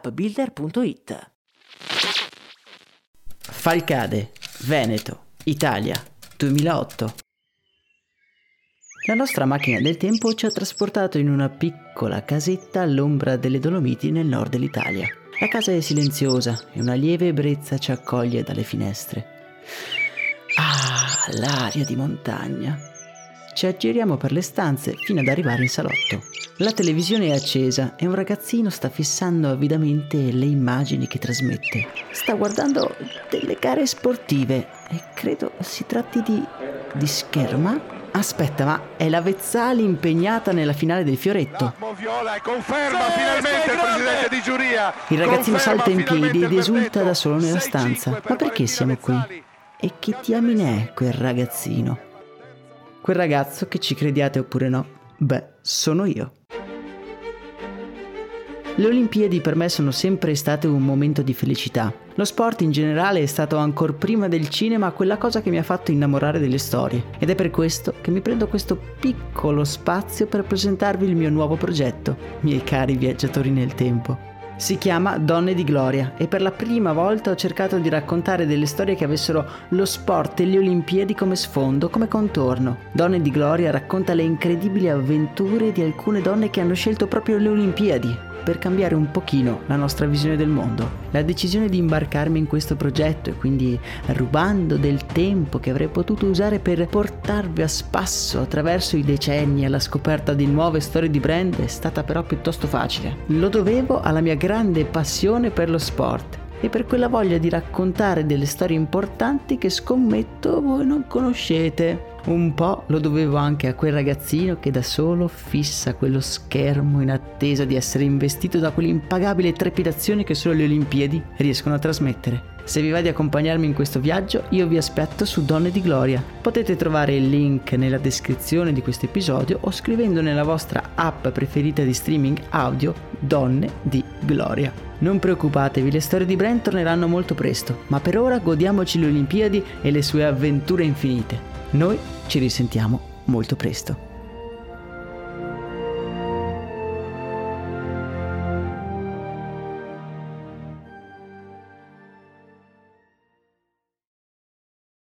appbuilder.it. Falcade, Veneto, Italia, 2008. La nostra macchina del tempo ci ha trasportato in una piccola casetta all'ombra delle Dolomiti nel nord dell'Italia. La casa è silenziosa e una lieve ebbrezza ci accoglie dalle finestre. Ah, l'aria di montagna. Ci aggiriamo per le stanze fino ad arrivare in salotto. La televisione è accesa e un ragazzino sta fissando avidamente le immagini che trasmette. Sta guardando delle gare sportive e credo si tratti di... di scherma? Aspetta, ma è la Vezzali impegnata nella finale del Fioretto. Viola conferma sì, finalmente il presidente di giuria. Il ragazzino salta in piedi ed esulta da solo nella stanza. Ma perché siamo qui? E che diamine è quel ragazzino? Quel ragazzo che ci crediate oppure no? Beh, sono io. Le Olimpiadi per me sono sempre state un momento di felicità. Lo sport in generale è stato ancora prima del cinema quella cosa che mi ha fatto innamorare delle storie ed è per questo che mi prendo questo piccolo spazio per presentarvi il mio nuovo progetto, miei cari viaggiatori nel tempo. Si chiama Donne di Gloria e per la prima volta ho cercato di raccontare delle storie che avessero lo sport e le Olimpiadi come sfondo, come contorno. Donne di Gloria racconta le incredibili avventure di alcune donne che hanno scelto proprio le Olimpiadi per cambiare un pochino la nostra visione del mondo. La decisione di imbarcarmi in questo progetto e quindi rubando del tempo che avrei potuto usare per portarvi a spasso attraverso i decenni alla scoperta di nuove storie di brand è stata però piuttosto facile. Lo dovevo alla mia grande passione per lo sport e per quella voglia di raccontare delle storie importanti che scommetto voi non conoscete. Un po' lo dovevo anche a quel ragazzino che da solo fissa quello schermo in attesa di essere investito da quell'impagabile trepidazione che solo le Olimpiadi riescono a trasmettere. Se vi va di accompagnarmi in questo viaggio, io vi aspetto su Donne di Gloria. Potete trovare il link nella descrizione di questo episodio o scrivendo nella vostra app preferita di streaming audio Donne di Gloria. Non preoccupatevi, le storie di Brent torneranno molto presto, ma per ora godiamoci le Olimpiadi e le sue avventure infinite. Noi ci risentiamo molto presto.